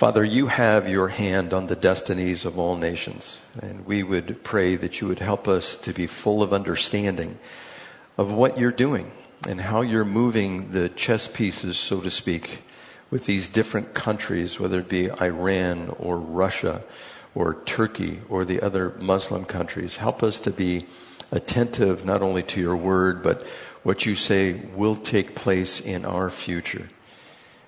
Father, you have your hand on the destinies of all nations, and we would pray that you would help us to be full of understanding of what you're doing and how you're moving the chess pieces, so to speak, with these different countries, whether it be Iran or Russia or Turkey or the other Muslim countries. Help us to be attentive not only to your word, but what you say will take place in our future.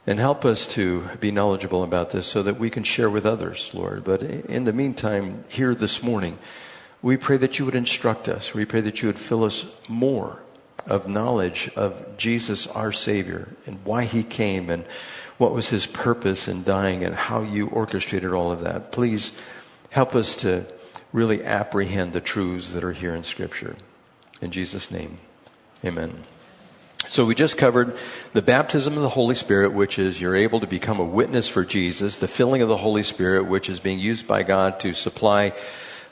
And help us to be knowledgeable about this so that we can share with others, Lord. But in the meantime, here this morning, we pray that you would instruct us. We pray that you would fill us more of knowledge of Jesus, our Savior, and why He came, and what was His purpose in dying, and how you orchestrated all of that. Please help us to really apprehend the truths that are here in Scripture. In Jesus' name, amen. So we just covered the baptism of the Holy Spirit, which is you're able to become a witness for Jesus, the filling of the Holy Spirit, which is being used by God to supply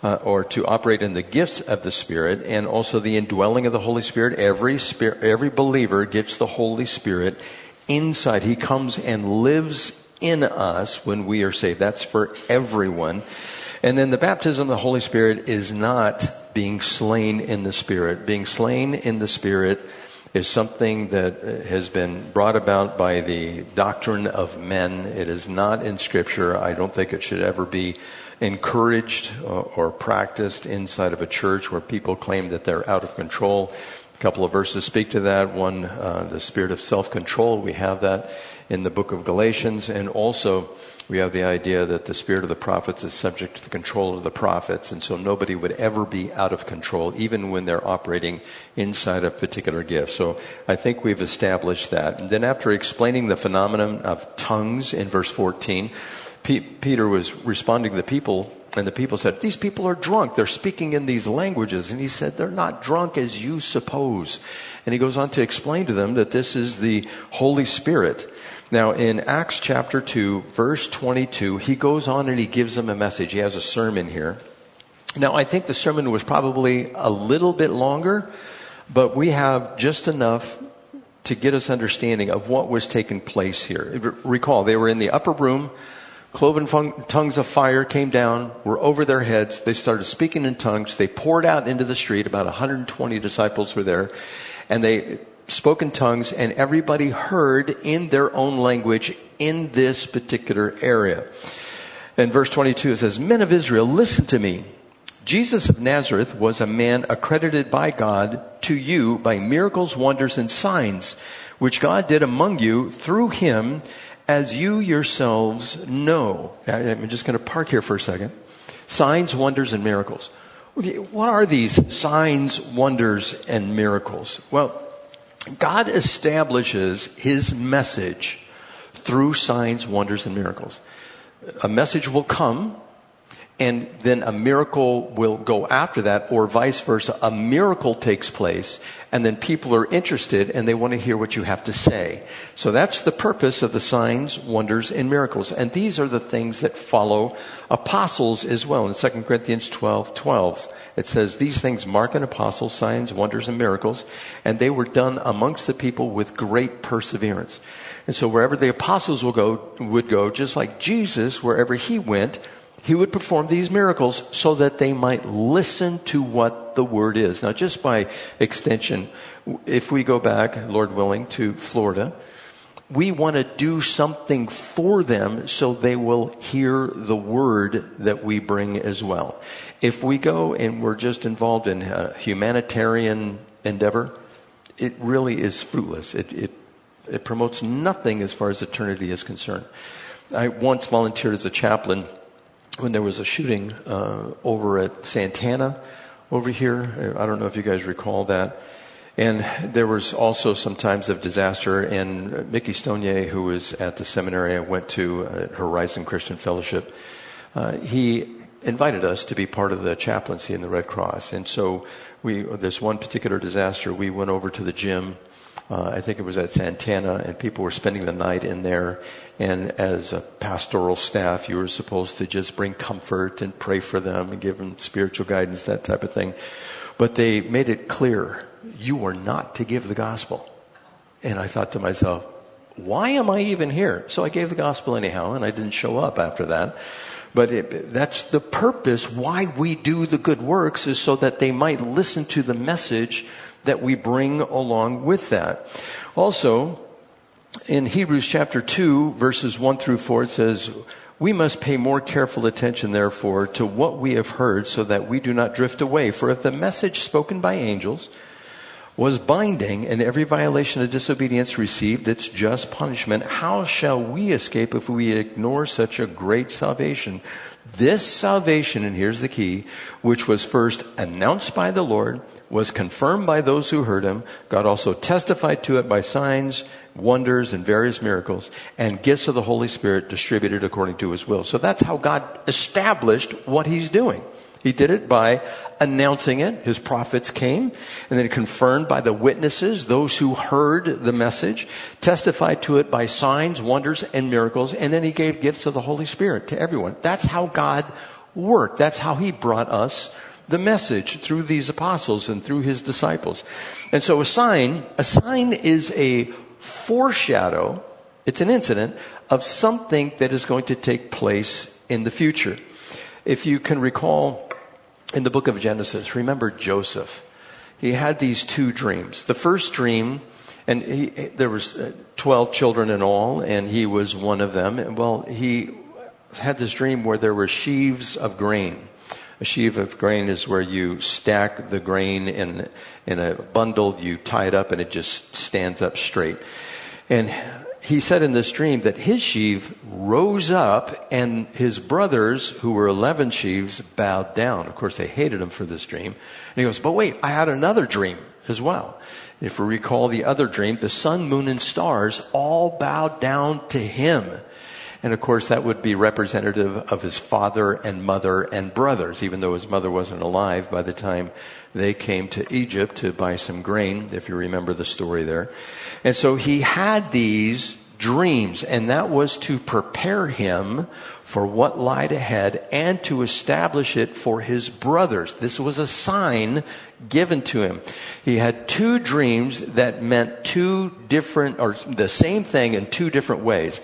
uh, or to operate in the gifts of the Spirit, and also the indwelling of the Holy Spirit. Every spirit, every believer gets the Holy Spirit inside. He comes and lives in us when we are saved. That's for everyone. And then the baptism of the Holy Spirit is not being slain in the Spirit. Being slain in the Spirit is something that has been brought about by the doctrine of men. It is not in Scripture. I don't think it should ever be encouraged or, practiced inside of a church where people claim that they're out of control. A couple of verses speak to that. One, uh, the spirit of self-control. We have that in the book of Galatians, and also we have the idea that the spirit of the prophets is subject to the control of the prophets, and so nobody would ever be out of control, even when they're operating inside of particular gifts. So I think we've established that. And then after explaining the phenomenon of tongues in verse 14, P- Peter was responding to the people, and the people said, These people are drunk. They're speaking in these languages. And he said, They're not drunk as you suppose. And he goes on to explain to them that this is the Holy Spirit. Now, in Acts chapter 2, verse 22, he goes on and he gives them a message. He has a sermon here. Now, I think the sermon was probably a little bit longer, but we have just enough to get us understanding of what was taking place here. Recall, they were in the upper room. Cloven tongues of fire came down, were over their heads. They started speaking in tongues. They poured out into the street. About 120 disciples were there. And they spoken tongues, and everybody heard in their own language in this particular area. In verse 22, it says, Men of Israel, listen to me. Jesus of Nazareth was a man accredited by God to you by miracles, wonders, and signs, which God did among you through him, as you yourselves know. I'm just going to park here for a second. Signs, wonders, and miracles. Okay, what are these signs, wonders, and miracles? Well, God establishes his message through signs, wonders, and miracles. A message will come, and then a miracle will go after that, or vice versa. A miracle takes place, and then people are interested and they want to hear what you have to say. So that's the purpose of the signs, wonders, and miracles. And these are the things that follow apostles as well. In 2 Corinthians 12, 12. It says, These things mark an apostle, signs, wonders, and miracles, and they were done amongst the people with great perseverance. And so wherever the apostles will go, would go, just like Jesus, wherever he went, he would perform these miracles so that they might listen to what the word is. Now, just by extension, if we go back, Lord willing, to Florida, we want to do something for them so they will hear the word that we bring as well. If we go and we're just involved in a humanitarian endeavor, it really is fruitless. It, it, it promotes nothing as far as eternity is concerned. I once volunteered as a chaplain when there was a shooting uh, over at Santana over here. I don't know if you guys recall that. And there was also some times of disaster. And Mickey Stonier, who was at the seminary I went to, uh, Horizon Christian Fellowship, uh, he invited us to be part of the chaplaincy in the Red Cross. And so we, this one particular disaster, we went over to the gym. Uh, I think it was at Santana, and people were spending the night in there. And as a pastoral staff, you were supposed to just bring comfort and pray for them and give them spiritual guidance, that type of thing. But they made it clear you were not to give the gospel. And I thought to myself, why am I even here? So I gave the gospel anyhow, and I didn't show up after that. But it, that's the purpose why we do the good works is so that they might listen to the message that we bring along with that. Also, in Hebrews chapter 2, verses 1 through 4, it says, we must pay more careful attention, therefore, to what we have heard so that we do not drift away. For if the message spoken by angels was binding and every violation of disobedience received its just punishment, how shall we escape if we ignore such a great salvation? This salvation, and here's the key, which was first announced by the Lord, was confirmed by those who heard him. God also testified to it by signs wonders and various miracles and gifts of the Holy Spirit distributed according to his will. So that's how God established what he's doing. He did it by announcing it. His prophets came and then confirmed by the witnesses, those who heard the message, testified to it by signs, wonders, and miracles. And then he gave gifts of the Holy Spirit to everyone. That's how God worked. That's how he brought us the message through these apostles and through his disciples. And so a sign, a sign is a foreshadow, it's an incident of something that is going to take place in the future. If you can recall in the book of Genesis, remember Joseph. He had these two dreams. The first dream, and he, there was uh, 12 children in all, and he was one of them. Well, he had this dream where there were sheaves of grain. A sheaf of grain is where you stack the grain in, in a bundle, you tie it up, and it just stands up straight. And he said in this dream that his sheaf rose up and his brothers, who were 11 sheaves, bowed down. Of course, they hated him for this dream. And he goes, but wait, I had another dream as well. If we recall the other dream, the sun, moon, and stars all bowed down to him. And of course, that would be representative of his father and mother and brothers, even though his mother wasn't alive by the time they came to Egypt to buy some grain, if you remember the story there. And so he had these dreams, and that was to prepare him for what lied ahead and to establish it for his brothers. This was a sign given to him. He had two dreams that meant two different, or the same thing in two different ways.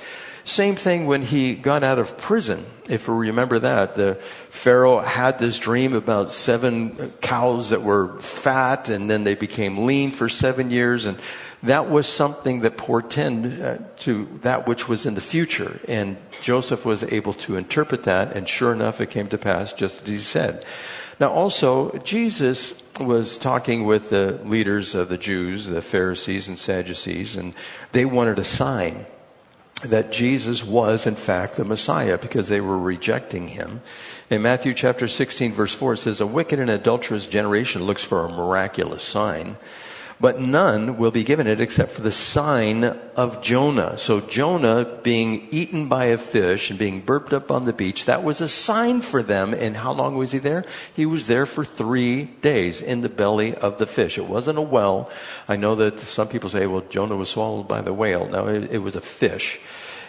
Same thing when he got out of prison. If we remember that, the Pharaoh had this dream about seven cows that were fat and then they became lean for seven years and that was something that portended uh, to that which was in the future. And Joseph was able to interpret that and sure enough it came to pass just as he said. Now also, Jesus was talking with the leaders of the Jews, the Pharisees and Sadducees, and they wanted a sign that Jesus was in fact the Messiah because they were rejecting him. In Matthew chapter 16 verse 4 it says, a wicked and adulterous generation looks for a miraculous sign but none will be given it except for the sign of Jonah. So Jonah being eaten by a fish and being burped up on the beach, that was a sign for them. And how long was he there? He was there for three days in the belly of the fish. It wasn't a well. I know that some people say, well, Jonah was swallowed by the whale. No, it, it was a fish.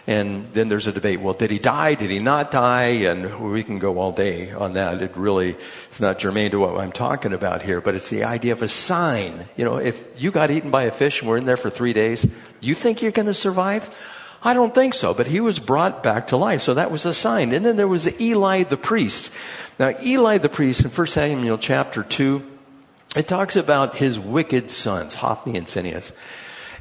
And then there's a debate. Well, did he die? Did he not die? And we can go all day on that. It really is not germane to what I'm talking about here, but it's the idea of a sign. You know, if you got eaten by a fish and we're in there for three days, you think you're going to survive? I don't think so, but he was brought back to life. So that was a sign. And then there was Eli the priest. Now, Eli the priest in 1 Samuel chapter 2, it talks about his wicked sons, Hophni and Phinehas.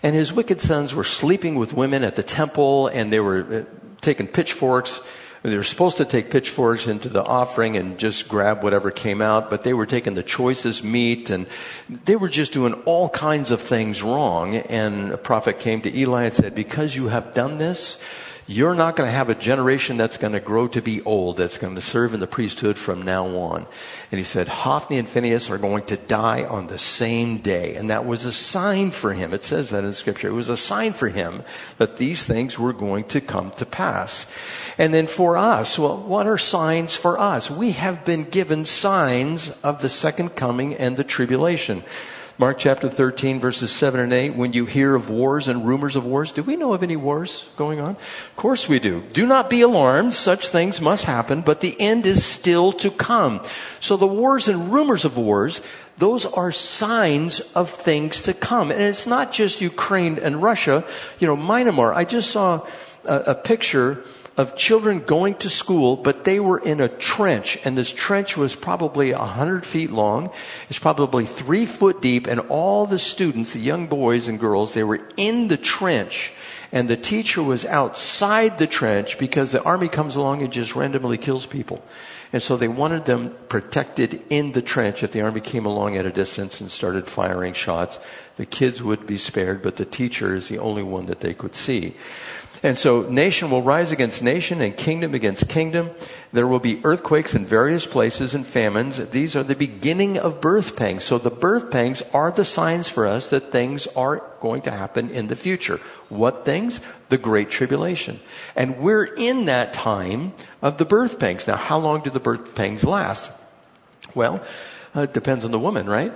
And his wicked sons were sleeping with women at the temple and they were uh, taking pitchforks. They were supposed to take pitchforks into the offering and just grab whatever came out, but they were taking the choicest meat and they were just doing all kinds of things wrong. And a prophet came to Eli and said, because you have done this, you're not going to have a generation that's going to grow to be old, that's going to serve in the priesthood from now on. And he said, Hophni and Phinehas are going to die on the same day. And that was a sign for him. It says that in scripture. It was a sign for him that these things were going to come to pass. And then for us, well, what are signs for us? We have been given signs of the second coming and the tribulation. Mark chapter 13, verses 7 and 8. When you hear of wars and rumors of wars, do we know of any wars going on? Of course we do. Do not be alarmed. Such things must happen, but the end is still to come. So the wars and rumors of wars, those are signs of things to come. And it's not just Ukraine and Russia. You know, Myanmar, I just saw a, a picture of children going to school, but they were in a trench, and this trench was probably a hundred feet long. It's probably three foot deep, and all the students, the young boys and girls, they were in the trench, and the teacher was outside the trench because the army comes along and just randomly kills people. And so they wanted them protected in the trench. If the army came along at a distance and started firing shots, the kids would be spared, but the teacher is the only one that they could see. And so nation will rise against nation and kingdom against kingdom. There will be earthquakes in various places and famines. These are the beginning of birth pangs. So the birth pangs are the signs for us that things are going to happen in the future. What things? The Great Tribulation. And we're in that time of the birth pangs. Now, how long do the birth pangs last? Well, uh, it depends on the woman, right?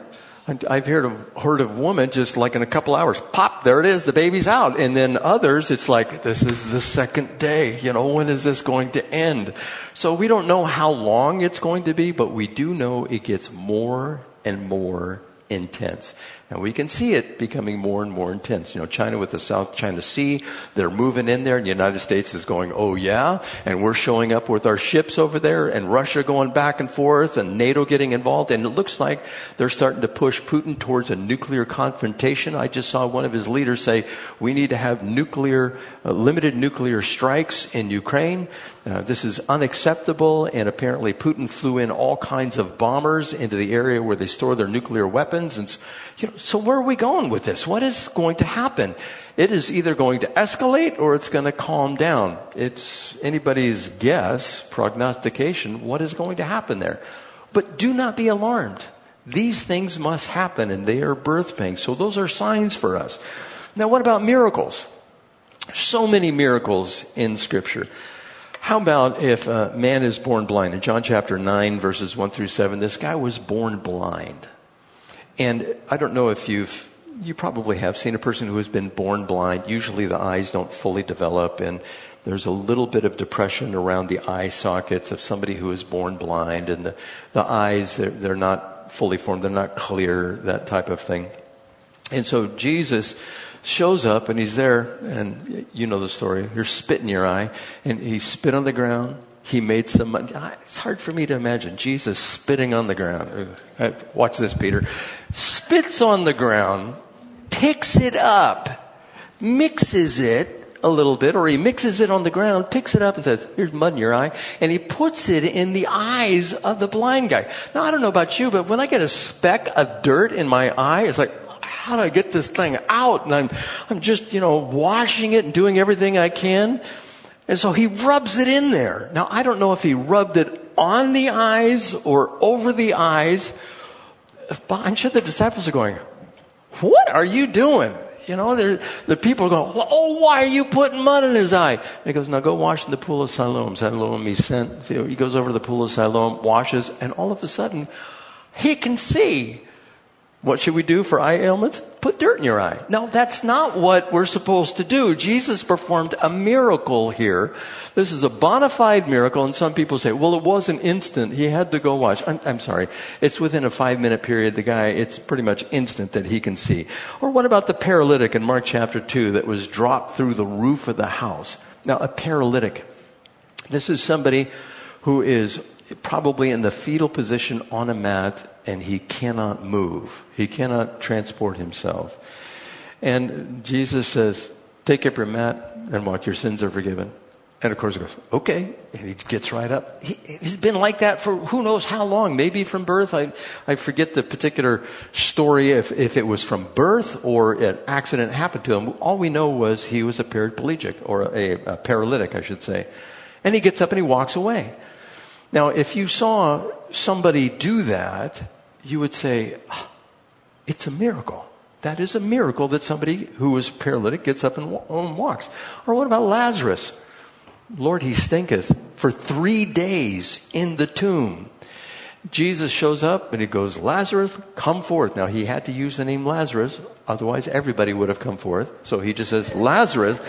I've heard of, heard of women just like in a couple hours, pop, there it is, the baby's out. And then others, it's like, this is the second day. You know, when is this going to end? So we don't know how long it's going to be, but we do know it gets more and more intense. And we can see it becoming more and more intense. You know, China with the South China Sea, they're moving in there and the United States is going, oh yeah, and we're showing up with our ships over there and Russia going back and forth and NATO getting involved and it looks like they're starting to push Putin towards a nuclear confrontation. I just saw one of his leaders say, we need to have nuclear, uh, limited nuclear strikes in Ukraine. Uh, this is unacceptable, and apparently Putin flew in all kinds of bombers into the area where they store their nuclear weapons. And you know, so where are we going with this? What is going to happen? It is either going to escalate or it's going to calm down. It's anybody's guess, prognostication, what is going to happen there. But do not be alarmed. These things must happen, and they are birth pangs. So those are signs for us. Now, what about miracles? So many miracles in Scripture. How about if a man is born blind? In John chapter 9, verses 1 through 7, this guy was born blind. And I don't know if you've, you probably have seen a person who has been born blind. Usually the eyes don't fully develop and there's a little bit of depression around the eye sockets of somebody who is born blind and the, the eyes, they're, they're not fully formed, they're not clear, that type of thing. And so Jesus shows up and he's there, and you know the story. You're your eye, and he spit on the ground. He made some. money. It's hard for me to imagine Jesus spitting on the ground. Uh, watch this, Peter. Spits on the ground, picks it up, mixes it a little bit, or he mixes it on the ground, picks it up and says, here's mud in your eye, and he puts it in the eyes of the blind guy. Now, I don't know about you, but when I get a speck of dirt in my eye, it's like, how do I get this thing out? And I'm, I'm just, you know, washing it and doing everything I can. And so he rubs it in there. Now, I don't know if he rubbed it on the eyes or over the eyes. But I'm sure the disciples are going, what are you doing? You know, the people are going, oh, why are you putting mud in his eye? And he goes, now go wash in the pool of Siloam. Siloam he sent. He goes over to the pool of Siloam, washes, and all of a sudden, he can see. What should we do for eye ailments? Put dirt in your eye. No, that's not what we're supposed to do. Jesus performed a miracle here. This is a bona fide miracle, and some people say, well, it was an instant. He had to go watch. I'm, I'm sorry. It's within a five minute period. The guy, it's pretty much instant that he can see. Or what about the paralytic in Mark chapter 2 that was dropped through the roof of the house? Now, a paralytic. This is somebody who is probably in the fetal position on a mat and he cannot move. He cannot transport himself. And Jesus says, Take up your mat and walk, your sins are forgiven. And of course, he goes, okay. And he gets right up. He, has been like that for who knows how long, maybe from birth. I, I forget the particular story if, if it was from birth or an accident happened to him. All we know was he was a paraplegic or a, a paralytic, I should say. And he gets up and he walks away. Now, if you saw somebody do that, you would say, oh, it's a miracle. That is a miracle that somebody who is paralytic gets up and walks. Or what about Lazarus? Lord, he stinketh for three days in the tomb. Jesus shows up and he goes, Lazarus, come forth. Now he had to use the name Lazarus, otherwise everybody would have come forth. So he just says, Lazarus,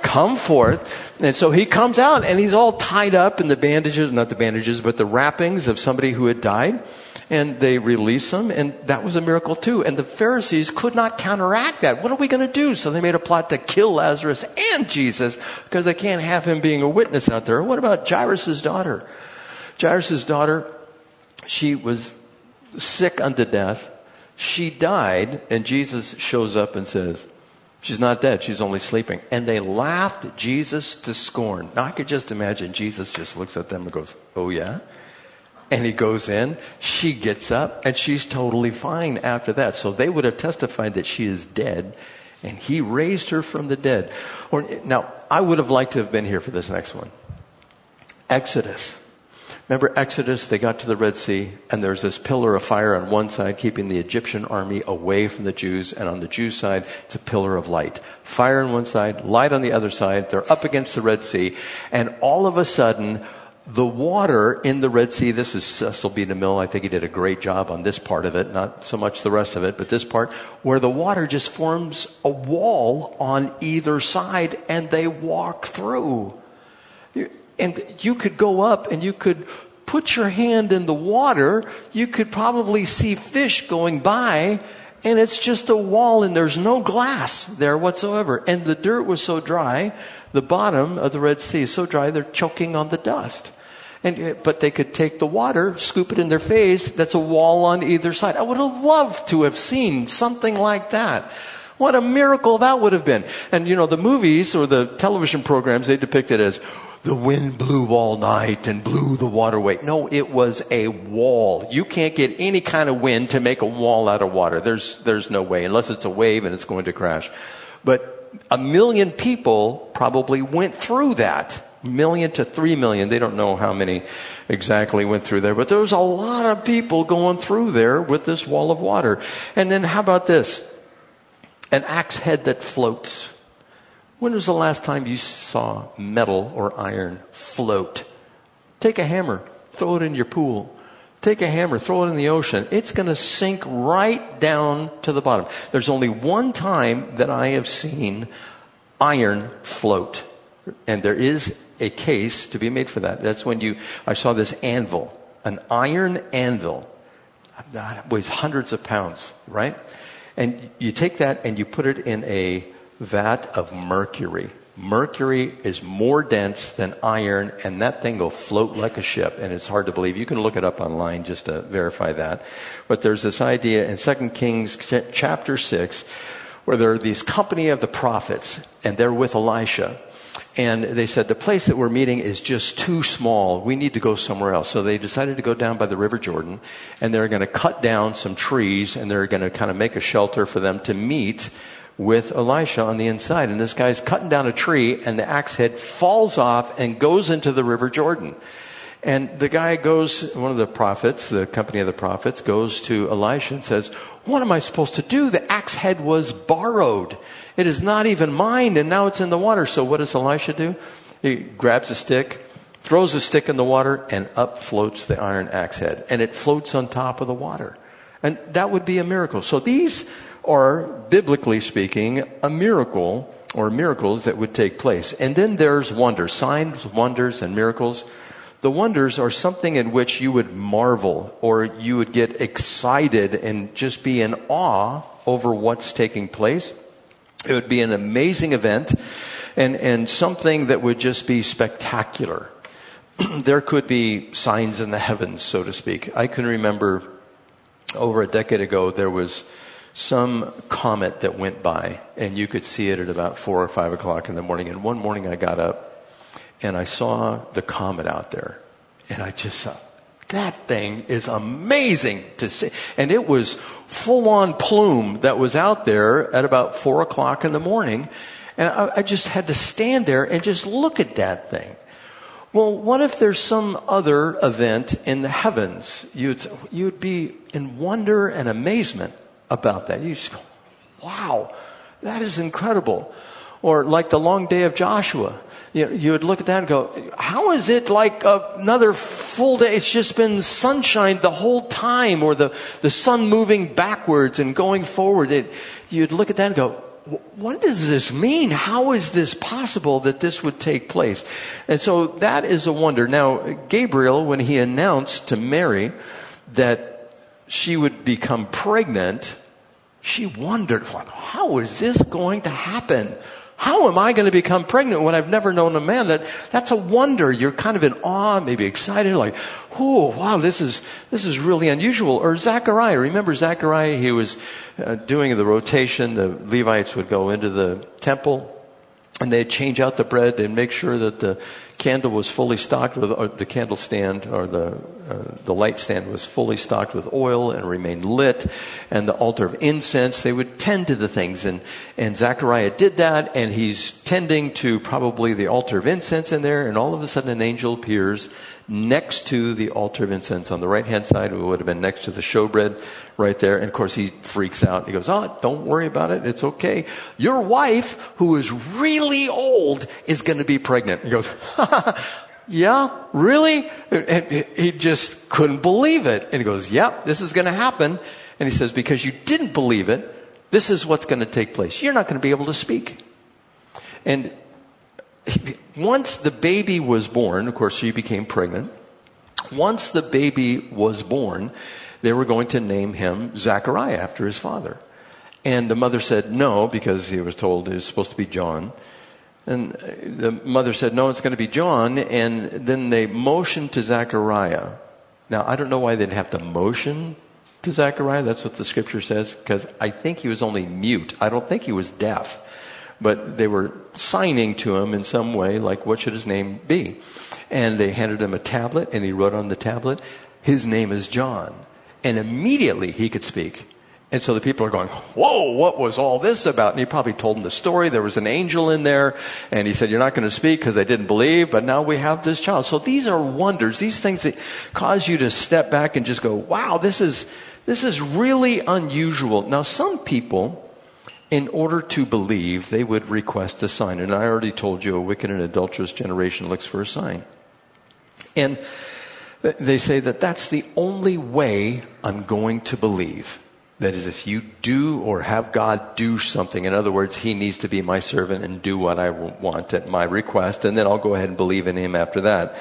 come forth. And so he comes out and he's all tied up in the bandages, not the bandages, but the wrappings of somebody who had died. And they release him, and that was a miracle too. And the Pharisees could not counteract that. What are we going to do? So they made a plot to kill Lazarus and Jesus because they can't have him being a witness out there. What about Jairus' daughter? Jairus' daughter, she was sick unto death. She died, and Jesus shows up and says, She's not dead, she's only sleeping. And they laughed Jesus to scorn. Now I could just imagine Jesus just looks at them and goes, Oh, yeah? And he goes in, she gets up, and she's totally fine after that. So they would have testified that she is dead, and he raised her from the dead. Or, now, I would have liked to have been here for this next one. Exodus. Remember Exodus, they got to the Red Sea, and there's this pillar of fire on one side keeping the Egyptian army away from the Jews, and on the Jews' side, it's a pillar of light. Fire on one side, light on the other side. They're up against the Red Sea, and all of a sudden, the water in the Red Sea, this is Cecil B. DeMille. I think he did a great job on this part of it, not so much the rest of it, but this part, where the water just forms a wall on either side and they walk through. And you could go up and you could put your hand in the water. You could probably see fish going by and it's just a wall and there's no glass there whatsoever. And the dirt was so dry, the bottom of the Red Sea is so dry they're choking on the dust. And, but they could take the water, scoop it in their face. That's a wall on either side. I would have loved to have seen something like that. What a miracle that would have been. And you know, the movies or the television programs, they depict it as, the wind blew all night and blew the water away. No, it was a wall. You can't get any kind of wind to make a wall out of water. There's, there's no way, unless it's a wave and it's going to crash. But a million people probably went through that. Million to three million. They don't know how many exactly went through there, but there was a lot of people going through there with this wall of water. And then how about this? An axe head that floats. When was the last time you saw metal or iron float? Take a hammer, throw it in your pool. Take a hammer, throw it in the ocean. It's going to sink right down to the bottom. There's only one time that I have seen iron float. And there is a case to be made for that. That's when you, I saw this anvil, an iron anvil. That weighs hundreds of pounds, right? And you take that and you put it in a vat of mercury. Mercury is more dense than iron, and that thing will float like a ship, and it's hard to believe. You can look it up online just to verify that. But there's this idea in 2 Kings chapter 6 where there are these company of the prophets, and they're with Elisha. And they said, the place that we're meeting is just too small. We need to go somewhere else. So they decided to go down by the River Jordan, and they're going to cut down some trees, and they're going to kind of make a shelter for them to meet with Elisha on the inside. And this guy's cutting down a tree and the axe head falls off and goes into the river Jordan. And the guy goes, one of the prophets, the company of the prophets, goes to Elisha and says, What am I supposed to do? The axe head was borrowed. It is not even mine, and now it's in the water. So what does Elisha do? He grabs a stick, throws a stick in the water, and up floats the iron axe head. And it floats on top of the water. And that would be a miracle. So these are, biblically speaking, a miracle or miracles that would take place. And then there's wonders, signs, wonders, and miracles. The wonders are something in which you would marvel or you would get excited and just be in awe over what's taking place. It would be an amazing event and, and something that would just be spectacular. there could be signs in the heavens, so to speak. I can remember over a decade ago, there was some comet that went by, and you could see it at about four or five o'clock in the morning. And one morning I got up and I saw the comet out there, and I just saw that thing is amazing to see. And it was full on plume that was out there at about four o'clock in the morning. And I, I, just had to stand there and just look at that thing. Well, what if there's some other event in the heavens? You'd, you'd be in wonder and amazement about that. You just go, wow, that is incredible. Or like the long day of Joshua. You, know, you would look at that and go, how is it like another full day? It's just been sunshine the whole time or the, the sun moving backwards and going forward. It, you'd look at that and go, what does this mean? How is this possible that this would take place? And so that is a wonder. Now, Gabriel, when he announced to Mary that she would become pregnant, she wondered, like, how is this going to happen? How am I going to become pregnant when I've never known a man? That, that's a wonder. You're kind of in awe, maybe excited, like, oh, wow, this is, this is really unusual. Or Zechariah. Remember Zechariah? He was uh, doing the rotation. The Levites would go into the temple and they'd change out the bread. They'd make sure that the candle was fully stocked with, the candle stand or the, uh, the light stand was fully stocked with oil and remained lit. And the altar of incense, they would tend to the things. And, and Zechariah did that and he's tending to probably the altar of incense in there. And all of a sudden an angel appears next to the altar of incense on the right hand side. It would have been next to the showbread right there. And of course, he freaks out. He goes, Oh, don't worry about it. It's okay. Your wife, who is really old, is going to be pregnant. He goes, Yeah, really? And he just couldn't believe it. And he goes, Yep, this is going to happen. And he says, Because you didn't believe it, this is what's going to take place. You're not going to be able to speak. And once the baby was born, of course, she became pregnant. Once the baby was born, they were going to name him Zachariah after his father. And the mother said no because he was told it was supposed to be John. And the mother said, no, it's going to be John. And then they motioned to Zachariah. Now, I don't know why they'd have to motion to Zachariah. That's what the scripture says, because I think he was only mute. I don't think he was deaf but they were signing to him in some way, like what should his name be? And they handed him a tablet, and he wrote on the tablet, his name is John. And immediately he could speak. And so the people are going, whoa, what was all this about? And he probably told them the story. There was an angel in there. And he said, you're not going to speak because they didn't believe, but now we have this child. So these are wonders, these things that cause you to step back and just go, wow, this is, this is really unusual. Now some people, in order to believe, they would request a sign. And I already told you a wicked and adulterous generation looks for a sign. And they say that that's the only way I'm going to believe. That is, if you do or have God do something, in other words, He needs to be my servant and do what I want at my request, and then I'll go ahead and believe in Him after that.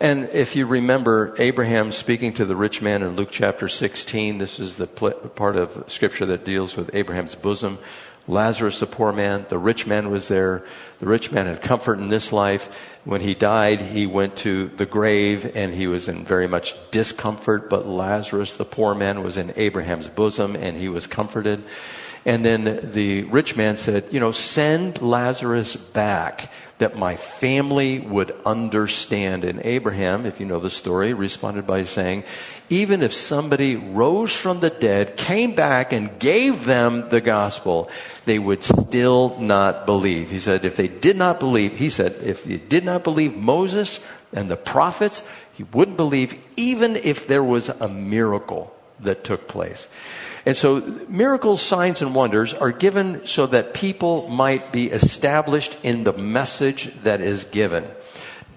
And if you remember Abraham speaking to the rich man in Luke chapter 16, this is the part of scripture that deals with Abraham's bosom. Lazarus, the poor man, the rich man was there. The rich man had comfort in this life. When he died, he went to the grave and he was in very much discomfort, but Lazarus, the poor man, was in Abraham's bosom and he was comforted. And then the rich man said, you know, send Lazarus back that my family would understand. And Abraham, if you know the story, responded by saying, even if somebody rose from the dead, came back and gave them the gospel, they would still not believe. He said, if they did not believe, he said, if you did not believe Moses and the prophets, you wouldn't believe even if there was a miracle that took place. And so miracles, signs, and wonders are given so that people might be established in the message that is given.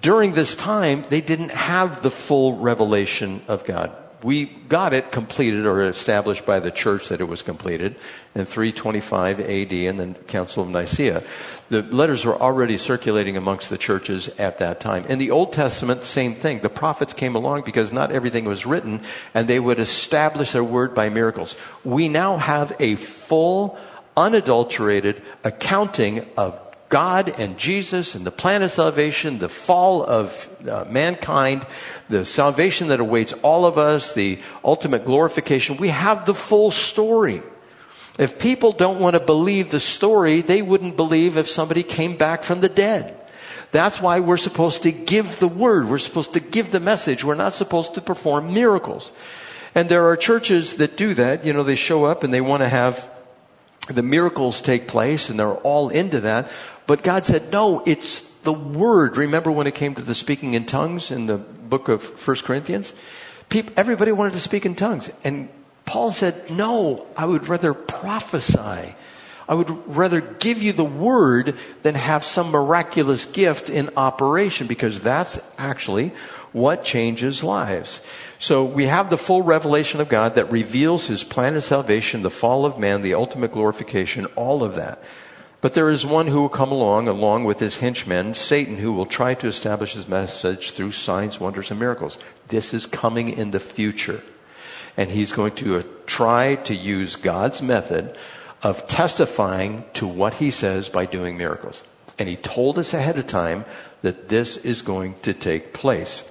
During this time, they didn't have the full revelation of God we got it completed or established by the church that it was completed in 325 AD in the Council of Nicaea. The letters were already circulating amongst the churches at that time. In the Old Testament, same thing. The prophets came along because not everything was written and they would establish their word by miracles. We now have a full, unadulterated accounting of God and Jesus and the plan of salvation, the fall of uh, mankind, the salvation that awaits all of us, the ultimate glorification. We have the full story. If people don't want to believe the story, they wouldn't believe if somebody came back from the dead. That's why we're supposed to give the word. We're supposed to give the message. We're not supposed to perform miracles. And there are churches that do that. You know, they show up and they want to have the miracles take place and they're all into that. But God said, no, it's the word. Remember when it came to the speaking in tongues in the book of First Corinthians? People, everybody wanted to speak in tongues. And Paul said, no, I would rather prophesy. I would rather give you the word than have some miraculous gift in operation because that's actually what changes lives. So we have the full revelation of God that reveals his plan of salvation, the fall of man, the ultimate glorification, all of that. But there is one who will come along, along with his henchmen, Satan, who will try to establish his message through signs, wonders, and miracles. This is coming in the future. And he's going to uh, try to use God's method of testifying to what he says by doing miracles. And he told us ahead of time that this is going to take place.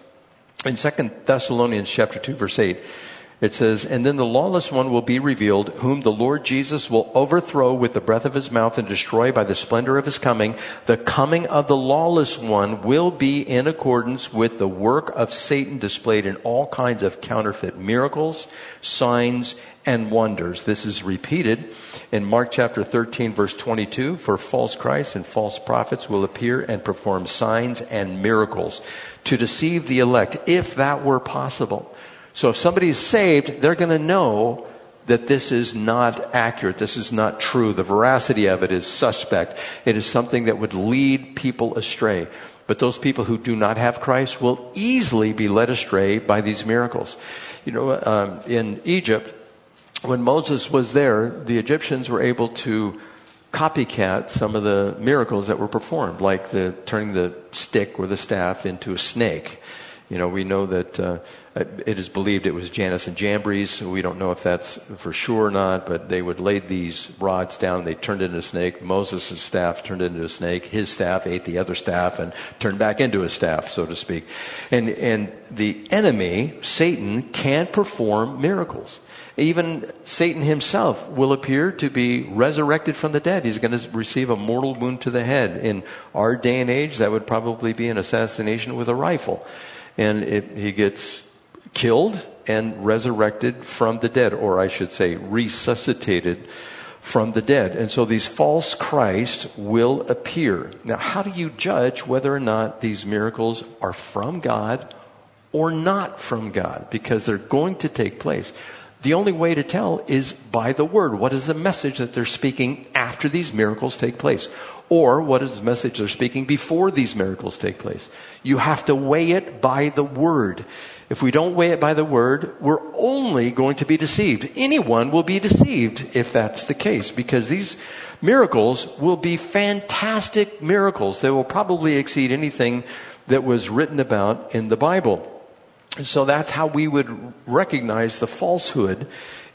In 2 Thessalonians chapter 2 verse 8, it says, And then the lawless one will be revealed, whom the Lord Jesus will overthrow with the breath of his mouth and destroy by the splendor of his coming. The coming of the lawless one will be in accordance with the work of Satan displayed in all kinds of counterfeit miracles, signs, and wonders. This is repeated in Mark chapter 13 verse 22. For false Christs and false prophets will appear and perform signs and miracles to deceive the elect, if that were possible. So if somebody is saved, they're going to know that this is not accurate. This is not true. The veracity of it is suspect. It is something that would lead people astray. But those people who do not have Christ will easily be led astray by these miracles. You know, um, in Egypt, when Moses was there, the Egyptians were able to copycat some of the miracles that were performed, like the turning the stick or the staff into a snake. You know, we know that uh, it is believed it was Jannes and Jambres. We don't know if that's for sure or not, but they would lay these rods down. They turned into a snake. Moses' staff turned into a snake. His staff ate the other staff and turned back into a staff, so to speak. And and the enemy, Satan, can't perform miracles. Even Satan himself will appear to be resurrected from the dead. He's going to receive a mortal wound to the head. In our day and age, that would probably be an assassination with a rifle and it, he gets killed and resurrected from the dead, or I should say, resuscitated from the dead. And so these false Christ will appear. Now, how do you judge whether or not these miracles are from God or not from God? Because they're going to take place. The only way to tell is by the word. What is the message that they're speaking after these miracles take place? Or what is the message they're speaking before these miracles take place? You have to weigh it by the word. If we don't weigh it by the word, we're only going to be deceived. Anyone will be deceived if that's the case because these miracles will be fantastic miracles. They will probably exceed anything that was written about in the Bible. So that's how we would recognize the falsehood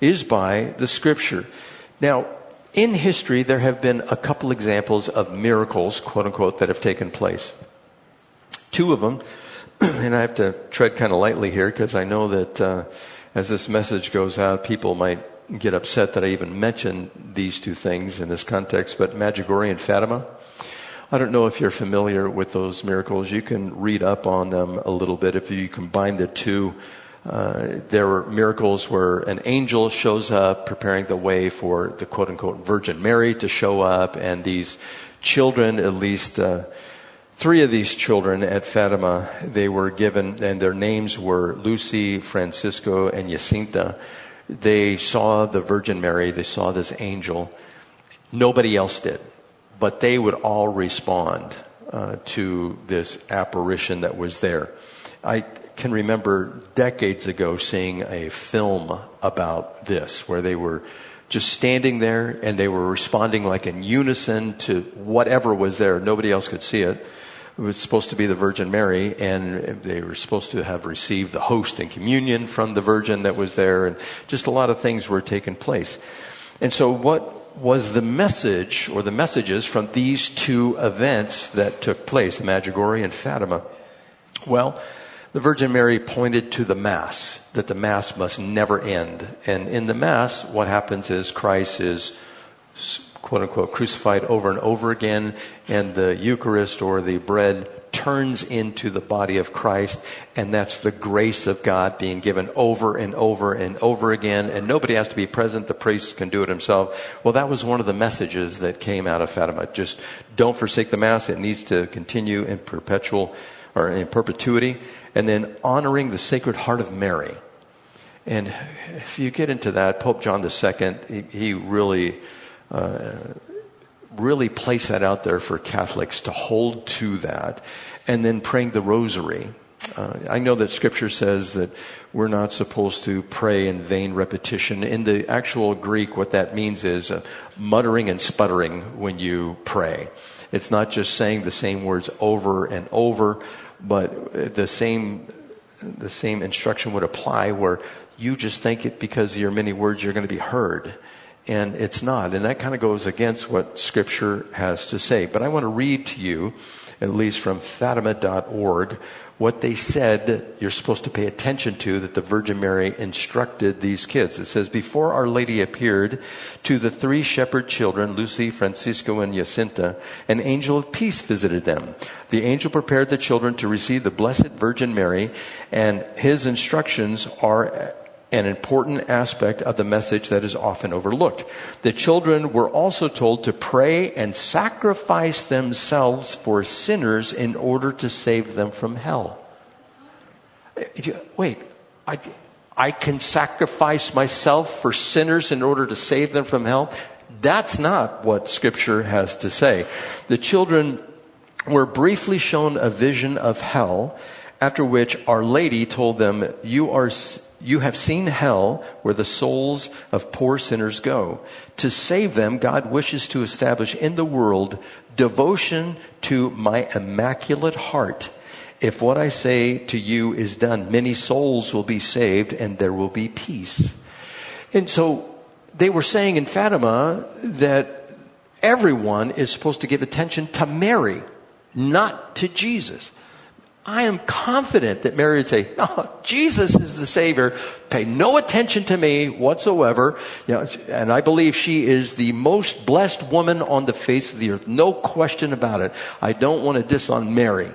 is by the scripture. Now, in history, there have been a couple examples of miracles, quote unquote, that have taken place. Two of them, and I have to tread kind of lightly here because I know that uh, as this message goes out, people might get upset that I even mentioned these two things in this context, but Medjugorje and Fatima. I don't know if you're familiar with those miracles. You can read up on them a little bit if you combine the two. Uh, there were miracles where an angel shows up preparing the way for the quote unquote Virgin Mary to show up, and these children, at least uh, three of these children at Fatima, they were given, and their names were Lucy, Francisco, and Jacinta. They saw the Virgin Mary, they saw this angel. Nobody else did, but they would all respond uh, to this apparition that was there. I can remember decades ago seeing a film about this where they were just standing there and they were responding like in unison to whatever was there. Nobody else could see it. It was supposed to be the Virgin Mary, and they were supposed to have received the host and communion from the Virgin that was there, and just a lot of things were taking place. And so, what was the message or the messages from these two events that took place, Medjugorje and Fatima? Well, the Virgin Mary pointed to the Mass, that the Mass must never end. And in the Mass, what happens is Christ is quote unquote crucified over and over again, and the Eucharist or the bread turns into the body of Christ, and that's the grace of God being given over and over and over again, and nobody has to be present, the priest can do it himself. Well, that was one of the messages that came out of Fatima. Just don't forsake the Mass, it needs to continue in perpetual or in perpetuity and then honoring the Sacred Heart of Mary. And if you get into that, Pope John II, he, he really, uh, really placed that out there for Catholics to hold to that. And then praying the rosary. Uh, I know that scripture says that we're not supposed to pray in vain repetition. In the actual Greek, what that means is uh, muttering and sputtering when you pray. It's not just saying the same words over and over, but the same the same instruction would apply where you just think it because of your many words you're going to be heard. And it's not. And that kind of goes against what scripture has to say. But I want to read to you, at least from Fatima.org, what they said you're supposed to pay attention to that the Virgin Mary instructed these kids. It says, Before Our Lady appeared to the three shepherd children, Lucy, Francisco, and Jacinta, an angel of peace visited them. The angel prepared the children to receive the Blessed Virgin Mary, and his instructions are an important aspect of the message that is often overlooked. The children were also told to pray and sacrifice themselves for sinners in order to save them from hell. Wait, I, I can sacrifice myself for sinners in order to save them from hell? That's not what scripture has to say. The children were briefly shown a vision of hell, after which Our Lady told them, you are you have seen hell where the souls of poor sinners go. To save them, God wishes to establish in the world devotion to my immaculate heart. If what I say to you is done, many souls will be saved and there will be peace. And so they were saying in Fatima that everyone is supposed to give attention to Mary, not to Jesus. I am confident that Mary would say, oh, Jesus is the Savior. Pay no attention to me whatsoever. You know, and I believe she is the most blessed woman on the face of the earth. No question about it. I don't want to diss on Mary.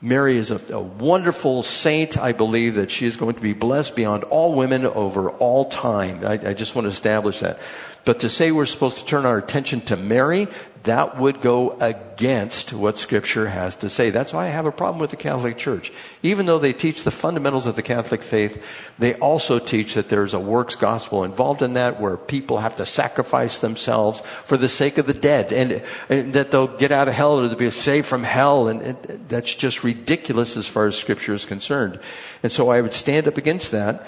Mary is a, a, wonderful saint. I believe that she is going to be blessed beyond all women over all time. I, I just want to establish that. But to say we're supposed to turn our attention to Mary, that would go against what Scripture has to say. That's why I have a problem with the Catholic Church. Even though they teach the fundamentals of the Catholic faith, they also teach that there's a works gospel involved in that where people have to sacrifice themselves for the sake of the dead and, and that they'll get out of hell or they'll be saved from hell. And, and that's just ridiculous as far as Scripture is concerned. And so I would stand up against that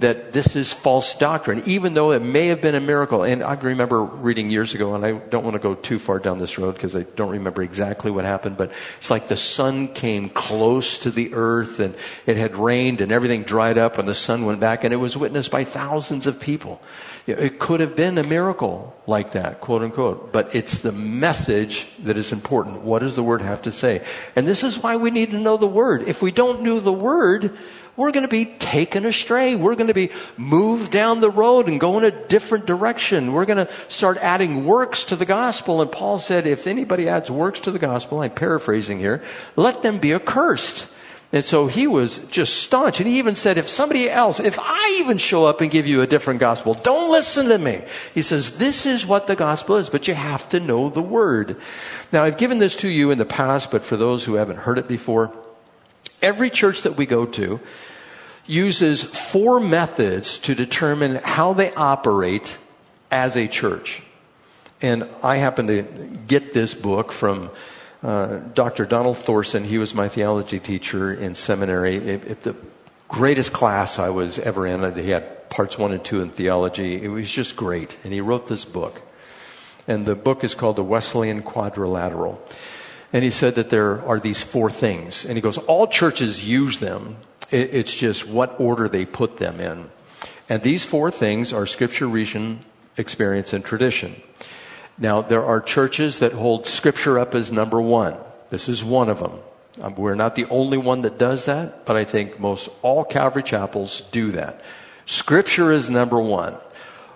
that this is false doctrine, even though it may have been a miracle. And I remember reading years ago, and I don't want to go too far down this road because I don't remember exactly what happened, but it's like the sun came close to the earth and it had rained and everything dried up and the sun went back and it was witnessed by thousands of people. It could have been a miracle like that, quote unquote, but it's the message that is important. What does the word have to say? And this is why we need to know the word. If we don't know the word, we're going to be taken astray. We're going to be moved down the road and go in a different direction. We're going to start adding works to the gospel. And Paul said, if anybody adds works to the gospel, I'm paraphrasing here, let them be accursed. And so he was just staunch. And he even said, if somebody else, if I even show up and give you a different gospel, don't listen to me. He says, this is what the gospel is, but you have to know the word. Now, I've given this to you in the past, but for those who haven't heard it before, every church that we go to uses four methods to determine how they operate as a church. And I happen to get this book from uh, Dr. Donald Thorsen. He was my theology teacher in seminary. It, it, the greatest class I was ever in. He had parts one and two in theology. It was just great. And he wrote this book. And the book is called The Wesleyan Quadrilateral. And he said that there are these four things. And he goes, all churches use them. It's just what order they put them in. And these four things are scripture, reason, experience, and tradition. Now, there are churches that hold scripture up as number one. This is one of them. Um, we're not the only one that does that, but I think most all Calvary chapels do that. Scripture is number one.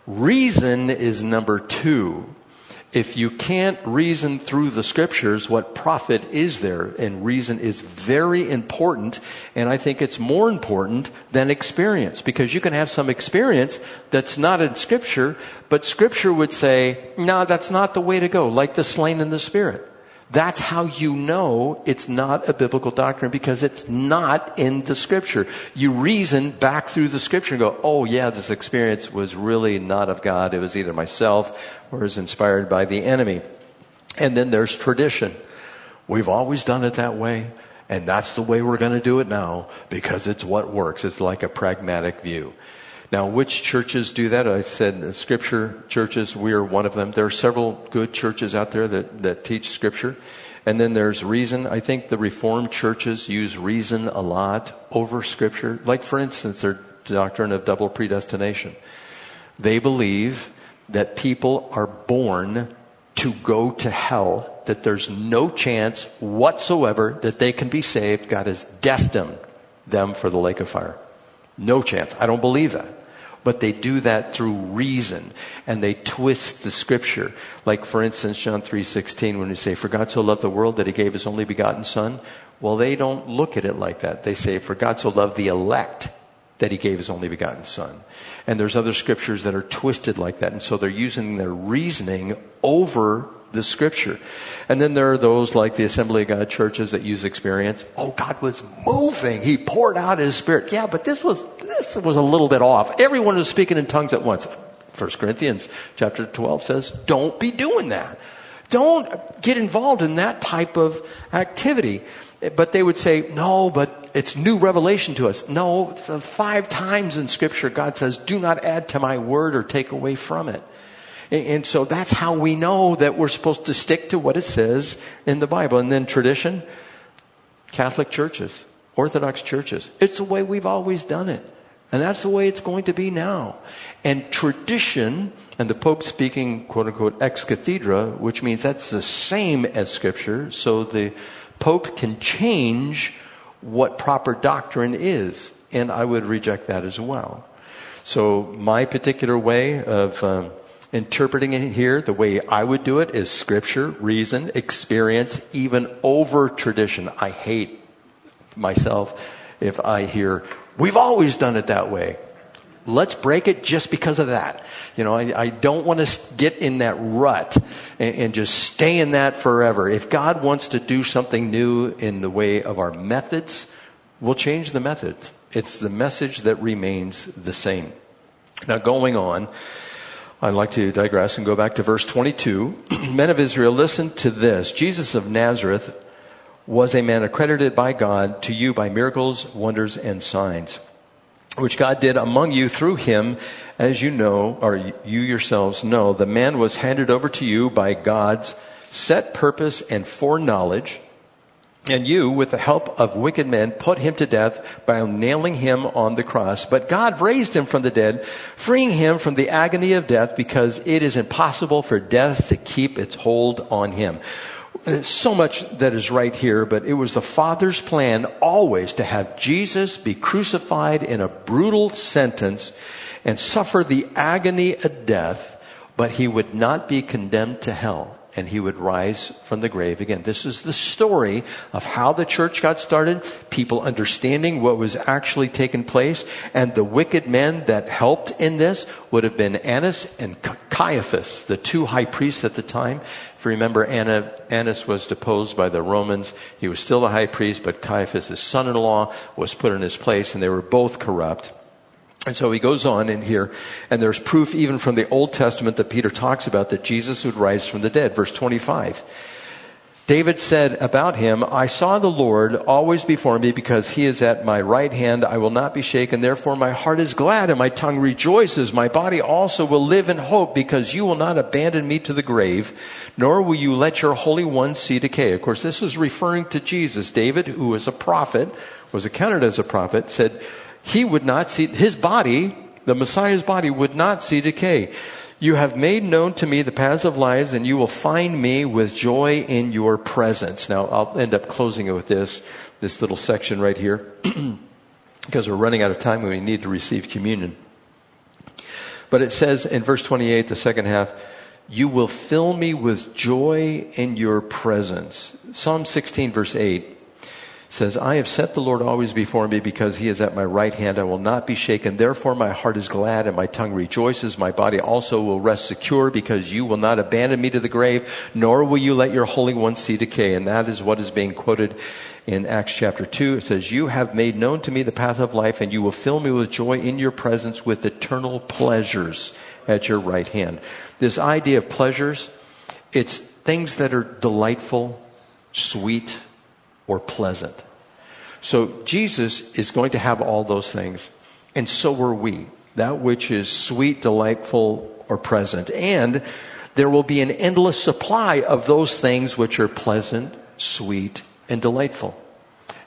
Reason is number two if you can't reason through the scriptures, what profit is there? And reason is very important. And I think it's more important than experience because you can have some experience that's not in scripture, but scripture would say, no, that's not the way to go, like the slain in the spirit. That's how you know it's not a biblical doctrine because it's not in the scripture. You reason back through the scripture and go, oh yeah, this experience was really not of God. It was either myself or was inspired by the enemy. And then there's tradition. We've always done it that way. And that's the way we're going to do it now because it's what works. It's like a pragmatic view. Now, which churches do that? I said scripture churches, we are one of them. There are several good churches out there that, that teach scripture. And then there's reason. I think the Reformed churches use reason a lot over Scripture. Like, for instance, their doctrine of double predestination. They believe that people are born to go to hell, that there's no chance whatsoever that they can be saved. God has destined them for the lake of fire. No chance. I don't believe that. But they do that through reason and they twist the scripture. Like for instance, John 3:16 when we say for God so loved the world that he gave his only begotten son, well they don't look at it like that. They say for God so loved the elect that he gave his only begotten son. And there's other scriptures that are twisted like that and so they're using their reasoning over the scripture. And then there are those like the Assembly of God churches that use experience. Oh, God was moving. He poured out his spirit. Yeah, but this was, this was a little bit off. Everyone was speaking in tongues at once. 1 Corinthians chapter 12 says, don't be doing that. Don't get involved in that type of activity. But they would say, no, but it's new revelation to us. No, five times in scripture, God says, do not add to my word or take away from it. And so that's how we know that we're supposed to stick to what it says in the Bible. And then tradition, Catholic churches, Orthodox churches. It's the way we've always done it. And that's the way it's going to be now. And tradition, and the Pope speaking, quote unquote, ex cathedra, which means that's the same as Scripture, so the Pope can change what proper doctrine is. And I would reject that as well. So my particular way of um, interpreting it here, the way I would do it is scripture, reason, experience, even over tradition. I hate myself if I hear, we've always done it that way. Let's break it just because of that. You know, I, I don't want to get in that rut and, and just stay in that forever. If God wants to do something new in the way of our methods, we'll change the methods. It's the message that remains the same. Now, going on, I'd like to digress and go back to verse 22. Men of Israel, listen to this. Jesus of Nazareth was a man accredited by God to you by miracles, wonders, and signs, which God did among you through him, as you know, or you yourselves know. The man was handed over to you by God's set purpose and foreknowledge and you, with the help of wicked men, put him to death by nailing him on the cross. But God raised him from the dead, freeing him from the agony of death because it is impossible for death to keep its hold on him. There's so much that is right here, but it was the Father's plan always to have Jesus be crucified in a brutal sentence and suffer the agony of death, but he would not be condemned to hell and he would rise from the grave again. This is the story of how the church got started, people understanding what was actually taking place, and the wicked men that helped in this would have been Annas and Caiaphas, the two high priests at the time. If you remember, Annas was deposed by the Romans. He was still the high priest, but Caiaphas, his son-in-law, was put in his place, and they were both corrupt. And so he goes on in here, and there's proof even from the Old Testament that Peter talks about that Jesus would rise from the dead. Verse 25. David said about him, I saw the Lord always before me because he is at my right hand. I will not be shaken. Therefore my heart is glad and my tongue rejoices. My body also will live in hope because you will not abandon me to the grave, nor will you let your Holy One see decay. Of course, this is referring to Jesus. David, who was a prophet, was accounted as a prophet, said, he would not see, his body, the Messiah's body would not see decay. You have made known to me the paths of lives and you will find me with joy in your presence. Now I'll end up closing it with this, this little section right here, because we're running out of time and we need to receive communion. But it says in verse 28, the second half, you will fill me with joy in your presence. Psalm 16 verse 8 says, I have set the Lord always before me because he is at my right hand. I will not be shaken. Therefore my heart is glad and my tongue rejoices. My body also will rest secure because you will not abandon me to the grave, nor will you let your Holy One see decay. And that is what is being quoted in Acts chapter 2. It says, You have made known to me the path of life and you will fill me with joy in your presence with eternal pleasures at your right hand. This idea of pleasures, it's things that are delightful, sweet, or pleasant. So Jesus is going to have all those things, and so are we. That which is sweet, delightful, or present. And there will be an endless supply of those things which are pleasant, sweet, and delightful.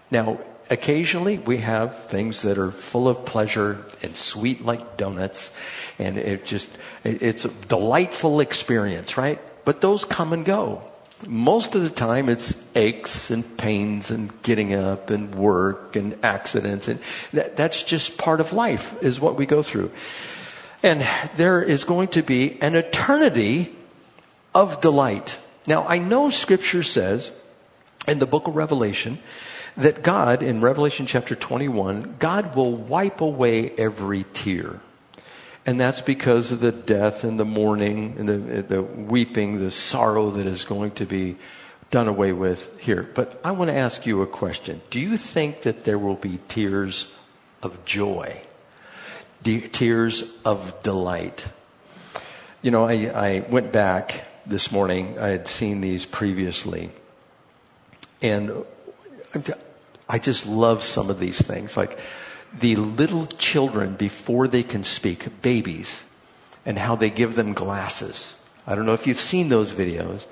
Now, occasionally we have things that are full of pleasure and sweet like donuts, and it just, it's a delightful experience, right? But those come and go. Most of the time it's aches and pains and getting up and work and accidents and that, that's just part of life is what we go through. And there is going to be an eternity of delight. Now I know scripture says in the book of Revelation that God, in Revelation chapter 21, God will wipe away every tear. And that's because of the death and the mourning and the, the weeping, the sorrow that is going to be done away with here. But I want to ask you a question. Do you think that there will be tears of joy? Tears of delight? You know, I, I went back this morning. I had seen these previously. And I just love some of these things. Like the little children before they can speak, babies, and how they give them glasses. I don't know if you've seen those videos,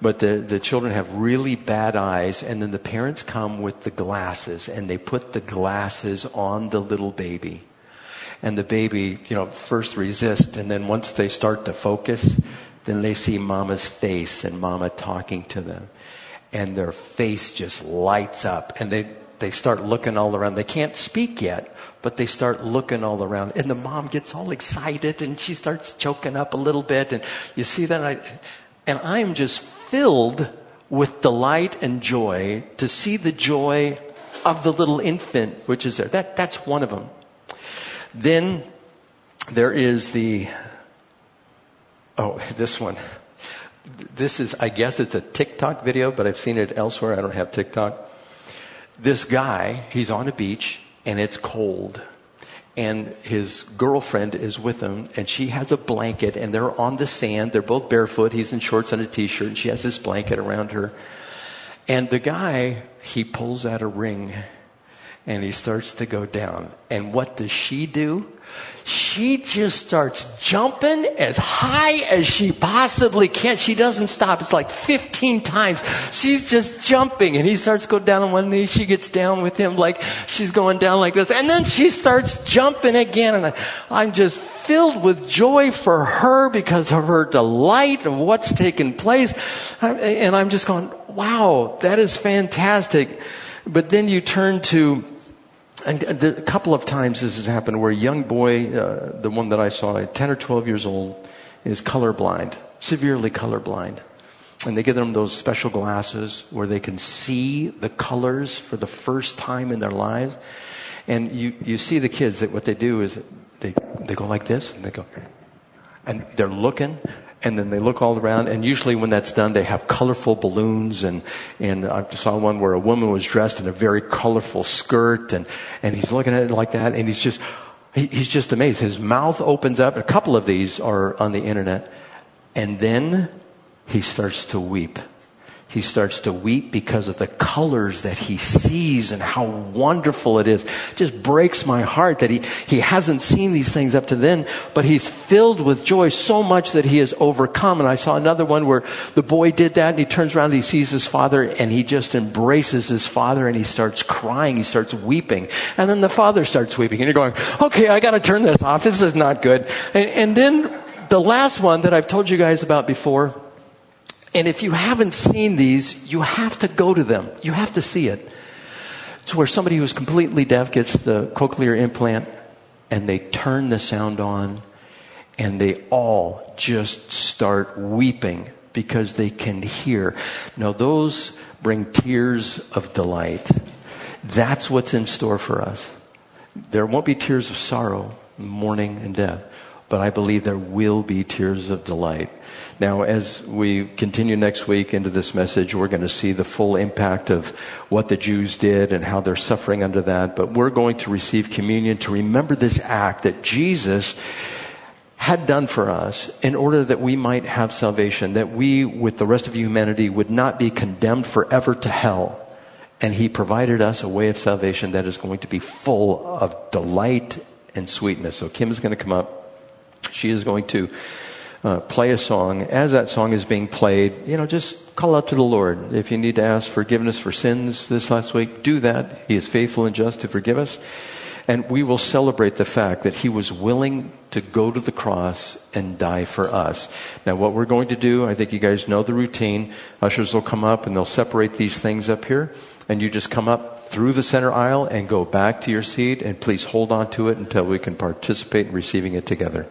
but the, the children have really bad eyes, and then the parents come with the glasses and they put the glasses on the little baby. And the baby, you know, first resist, and then once they start to focus, then they see mama's face and mama talking to them and their face just lights up and they, they start looking all around. They can't speak yet, but they start looking all around. And the mom gets all excited and she starts choking up a little bit. And you see that? I, and I'm just filled with delight and joy to see the joy of the little infant which is there. That, that's one of them. Then there is the, oh, this one this is, I guess it's a TikTok video, but I've seen it elsewhere. I don't have TikTok. This guy, he's on a beach and it's cold. And his girlfriend is with him and she has a blanket and they're on the sand. They're both barefoot. He's in shorts and a t-shirt and she has this blanket around her. And the guy, he pulls out a ring and he starts to go down. And what does she do? She just starts jumping as high as she possibly can. She doesn't stop. It's like 15 times. She's just jumping and he starts to go down on one knee. She gets down with him like she's going down like this. And then she starts jumping again. And I, am just filled with joy for her because of her delight of what's taken place. And I'm just going, wow, that is fantastic. But then you turn to and a couple of times this has happened where a young boy, uh, the one that I saw, 10 or 12 years old, is colorblind, severely colorblind. And they give them those special glasses where they can see the colors for the first time in their lives. And you, you see the kids that what they do is they, they go like this and they go, and they're looking and then they look all around and usually when that's done they have colorful balloons and and I saw one where a woman was dressed in a very colorful skirt and and he's looking at it like that and he's just he, he's just amazed. His mouth opens up a couple of these are on the internet and then he starts to weep he starts to weep because of the colors that he sees and how wonderful it is. It just breaks my heart that he, he hasn't seen these things up to then, but he's filled with joy so much that he has overcome. And I saw another one where the boy did that and he turns around and he sees his father and he just embraces his father and he starts crying. He starts weeping. And then the father starts weeping and you're going, okay, I gotta turn this off. This is not good. and, and then the last one that I've told you guys about before, and if you haven't seen these, you have to go to them. You have to see it. It's where somebody who's completely deaf gets the cochlear implant and they turn the sound on and they all just start weeping because they can hear. Now those bring tears of delight. That's what's in store for us. There won't be tears of sorrow, mourning, and death, but I believe there will be tears of delight. Now, as we continue next week into this message, we're going to see the full impact of what the Jews did and how they're suffering under that. But we're going to receive communion to remember this act that Jesus had done for us in order that we might have salvation, that we, with the rest of humanity, would not be condemned forever to hell. And he provided us a way of salvation that is going to be full of delight and sweetness. So Kim is going to come up. She is going to uh, play a song. As that song is being played, you know, just call out to the Lord. If you need to ask forgiveness for sins this last week, do that. He is faithful and just to forgive us. And we will celebrate the fact that he was willing to go to the cross and die for us. Now, what we're going to do, I think you guys know the routine. Ushers will come up and they'll separate these things up here. And you just come up through the center aisle and go back to your seat. And please hold on to it until we can participate in receiving it together.